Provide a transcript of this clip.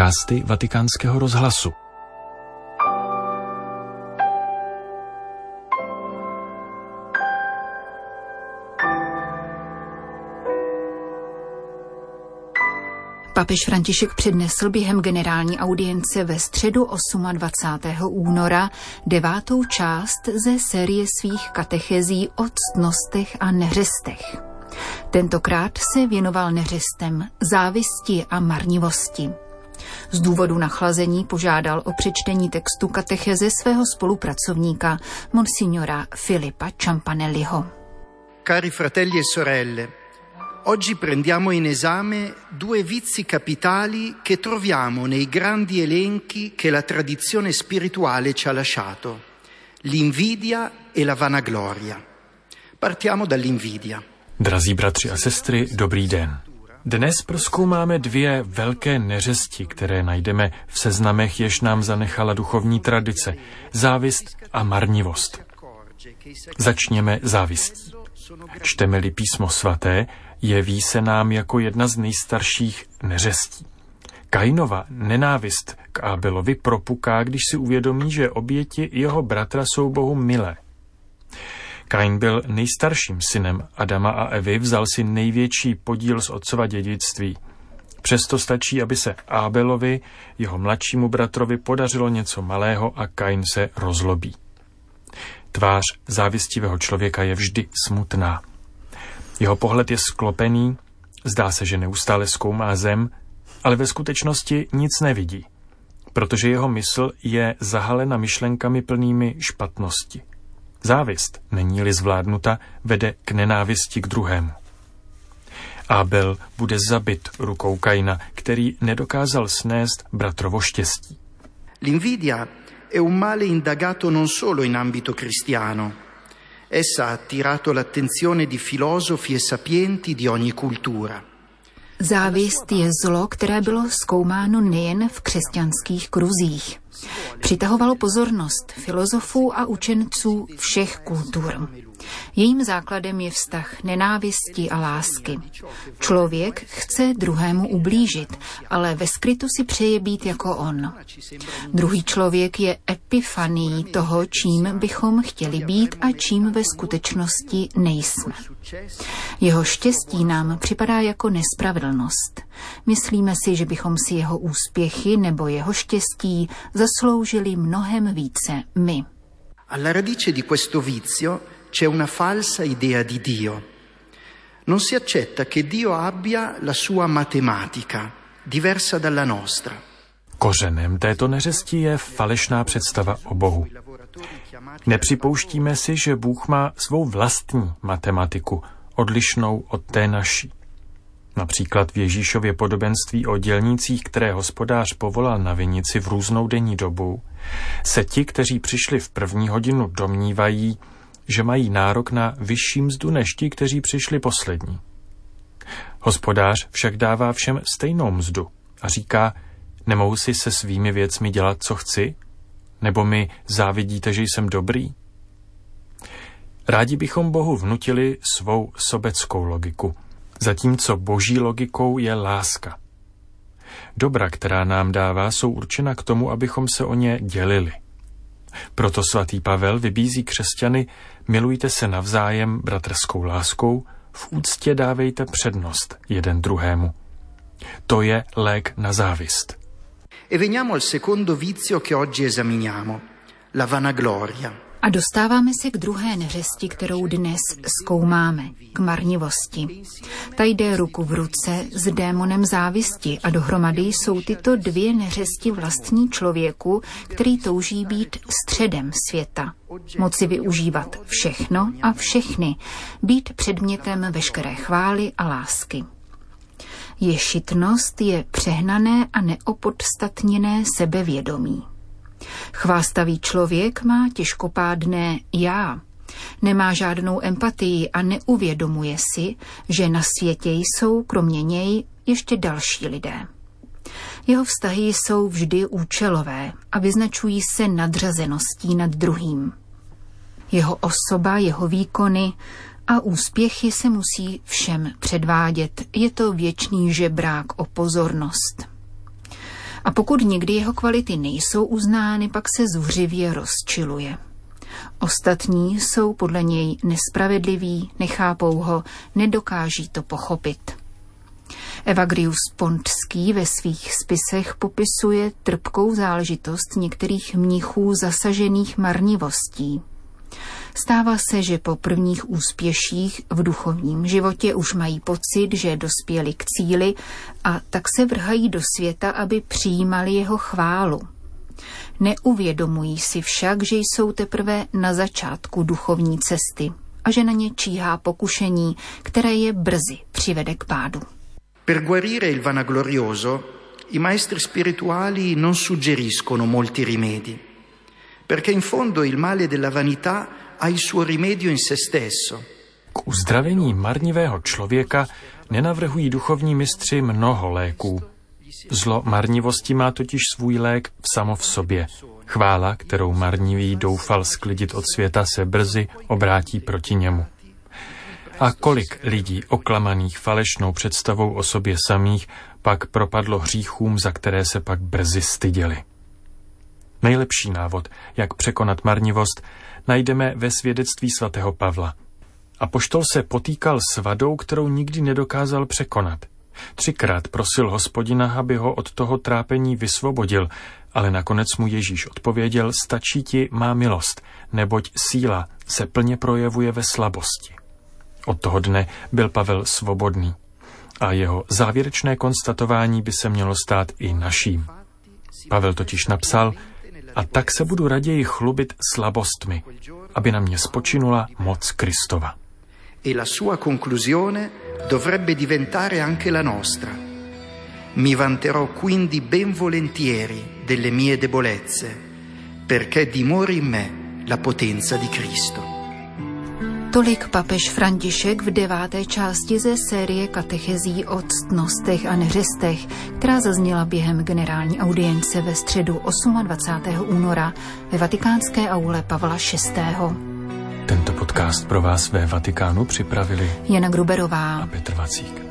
podcasty Vatikánského rozhlasu. Papež František přednesl během generální audience ve středu 28. února devátou část ze série svých katechezí o ctnostech a neřestech. Tentokrát se věnoval neřestem, závisti a marnivosti. Z důvodu nachlazení požádal o přečtení textu katecheze svého spolupracovníka, monsignora Filipa Champanelliho. Cari fratelli e sorelle, Oggi prendiamo in esame due vizi capitali che troviamo nei grandi elenchi che la tradizione spirituale ci ha lasciato, l'invidia e la vanagloria. Partiamo dall'invidia. Drazí bratři a sestry, dobrý den. Dnes proskoumáme dvě velké neřesti, které najdeme v seznamech, jež nám zanechala duchovní tradice. Závist a marnivost. Začněme závistí. Čteme-li písmo svaté, jeví se nám jako jedna z nejstarších neřestí. Kainova nenávist k Abelovi propuká, když si uvědomí, že oběti jeho bratra jsou Bohu milé. Kain byl nejstarším synem Adama a Evy, vzal si největší podíl z otcova dědictví. Přesto stačí, aby se Abelovi, jeho mladšímu bratrovi, podařilo něco malého a Kain se rozlobí. Tvář závistivého člověka je vždy smutná. Jeho pohled je sklopený, zdá se, že neustále zkoumá zem, ale ve skutečnosti nic nevidí, protože jeho mysl je zahalena myšlenkami plnými špatnosti. Závist, není-li zvládnuta, vede k nenávisti k druhému. Abel bude zabit rukou Kaina, který nedokázal snést bratrovo štěstí. L'invidia è un male indagato non solo in ambito cristiano, Essa ha attirato l'attenzione di filosofi e sapienti di ogni cultura. Závist je zlo, které bylo zkoumáno nejen v křesťanských kruzích. Přitahovalo pozornost filozofů a učenců všech kultur. Jejím základem je vztah nenávisti a lásky. Člověk chce druhému ublížit, ale ve skrytu si přeje být jako on. Druhý člověk je epifaní toho, čím bychom chtěli být a čím ve skutečnosti nejsme. Jeho štěstí nám připadá jako nespravedlnost. Myslíme si, že bychom si jeho úspěchy nebo jeho štěstí zasloužili mnohem více my. Alla radice di questo vizio c'è una falsa idea di Dio. Non si accetta che Dio abbia la sua matematica, diversa dalla nostra. Kořenem této neřesti je falešná představa o Bohu. Nepřipouštíme si, že Bůh má svou vlastní matematiku, odlišnou od té naší. Například v Ježíšově podobenství o dělnících, které hospodář povolal na vinici v různou denní dobu, se ti, kteří přišli v první hodinu, domnívají, že mají nárok na vyšší mzdu než ti, kteří přišli poslední. Hospodář však dává všem stejnou mzdu a říká, nemohu si se svými věcmi dělat, co chci? Nebo mi závidíte, že jsem dobrý? Rádi bychom Bohu vnutili svou sobeckou logiku, zatímco boží logikou je láska. Dobra, která nám dává, jsou určena k tomu, abychom se o ně dělili. Proto svatý Pavel vybízí křesťany, milujte se navzájem bratrskou láskou, v úctě dávejte přednost jeden druhému. To je lék na závist. E veniamo al secondo vizio che oggi esaminiamo, la vanagloria. A dostáváme se k druhé neřesti, kterou dnes zkoumáme, k marnivosti. Ta jde ruku v ruce s démonem závisti a dohromady jsou tyto dvě neřesti vlastní člověku, který touží být středem světa. Moci využívat všechno a všechny, být předmětem veškeré chvály a lásky. Ješitnost je přehnané a neopodstatněné sebevědomí. Chvástavý člověk má těžkopádné já. Nemá žádnou empatii a neuvědomuje si, že na světě jsou kromě něj ještě další lidé. Jeho vztahy jsou vždy účelové a vyznačují se nadřazeností nad druhým. Jeho osoba, jeho výkony a úspěchy se musí všem předvádět. Je to věčný žebrák o pozornost. A pokud někdy jeho kvality nejsou uznány, pak se zuřivě rozčiluje. Ostatní jsou podle něj nespravedliví, nechápou ho, nedokáží to pochopit. Evagrius Pontský ve svých spisech popisuje trpkou záležitost některých mnichů zasažených marnivostí. Stává se, že po prvních úspěších v duchovním životě už mají pocit, že dospěli k cíli a tak se vrhají do světa, aby přijímali jeho chválu. Neuvědomují si však, že jsou teprve na začátku duchovní cesty a že na ně číhá pokušení, které je brzy přivede k pádu. Per guarire il vanaglorioso, i maestri spirituali non suggeriscono molti rimedi, perché in fondo il male della vanità ha il suo rimedio in se stesso. K uzdravení marnivého člověka nenavrhují duchovní mistři mnoho léků. Zlo marnivosti má totiž svůj lék v samo v sobě. Chvála, kterou marnivý doufal sklidit od světa, se brzy obrátí proti němu. A kolik lidí oklamaných falešnou představou o sobě samých pak propadlo hříchům, za které se pak brzy styděli. Nejlepší návod, jak překonat marnivost, najdeme ve svědectví svatého Pavla. A poštol se potýkal s vadou, kterou nikdy nedokázal překonat. Třikrát prosil hospodina, aby ho od toho trápení vysvobodil, ale nakonec mu Ježíš odpověděl, stačí ti má milost, neboť síla se plně projevuje ve slabosti. Od toho dne byl Pavel svobodný a jeho závěrečné konstatování by se mělo stát i naším. Pavel totiž napsal, a tak se budu raději chlubit slabostmi, aby na mě spočinula moc Kristova. E la sua conclusione dovrebbe diventare anche la nostra. Mi vanterò quindi ben volentieri delle mie debolezze, perché dimori in me la potenza di Cristo. Tolik papež František v deváté části ze série katechezí o ctnostech a neřestech, která zazněla během generální audience ve středu 28. února ve vatikánské aule Pavla VI. Tento podcast pro vás ve Vatikánu připravili Jana Gruberová a Petr Vacík.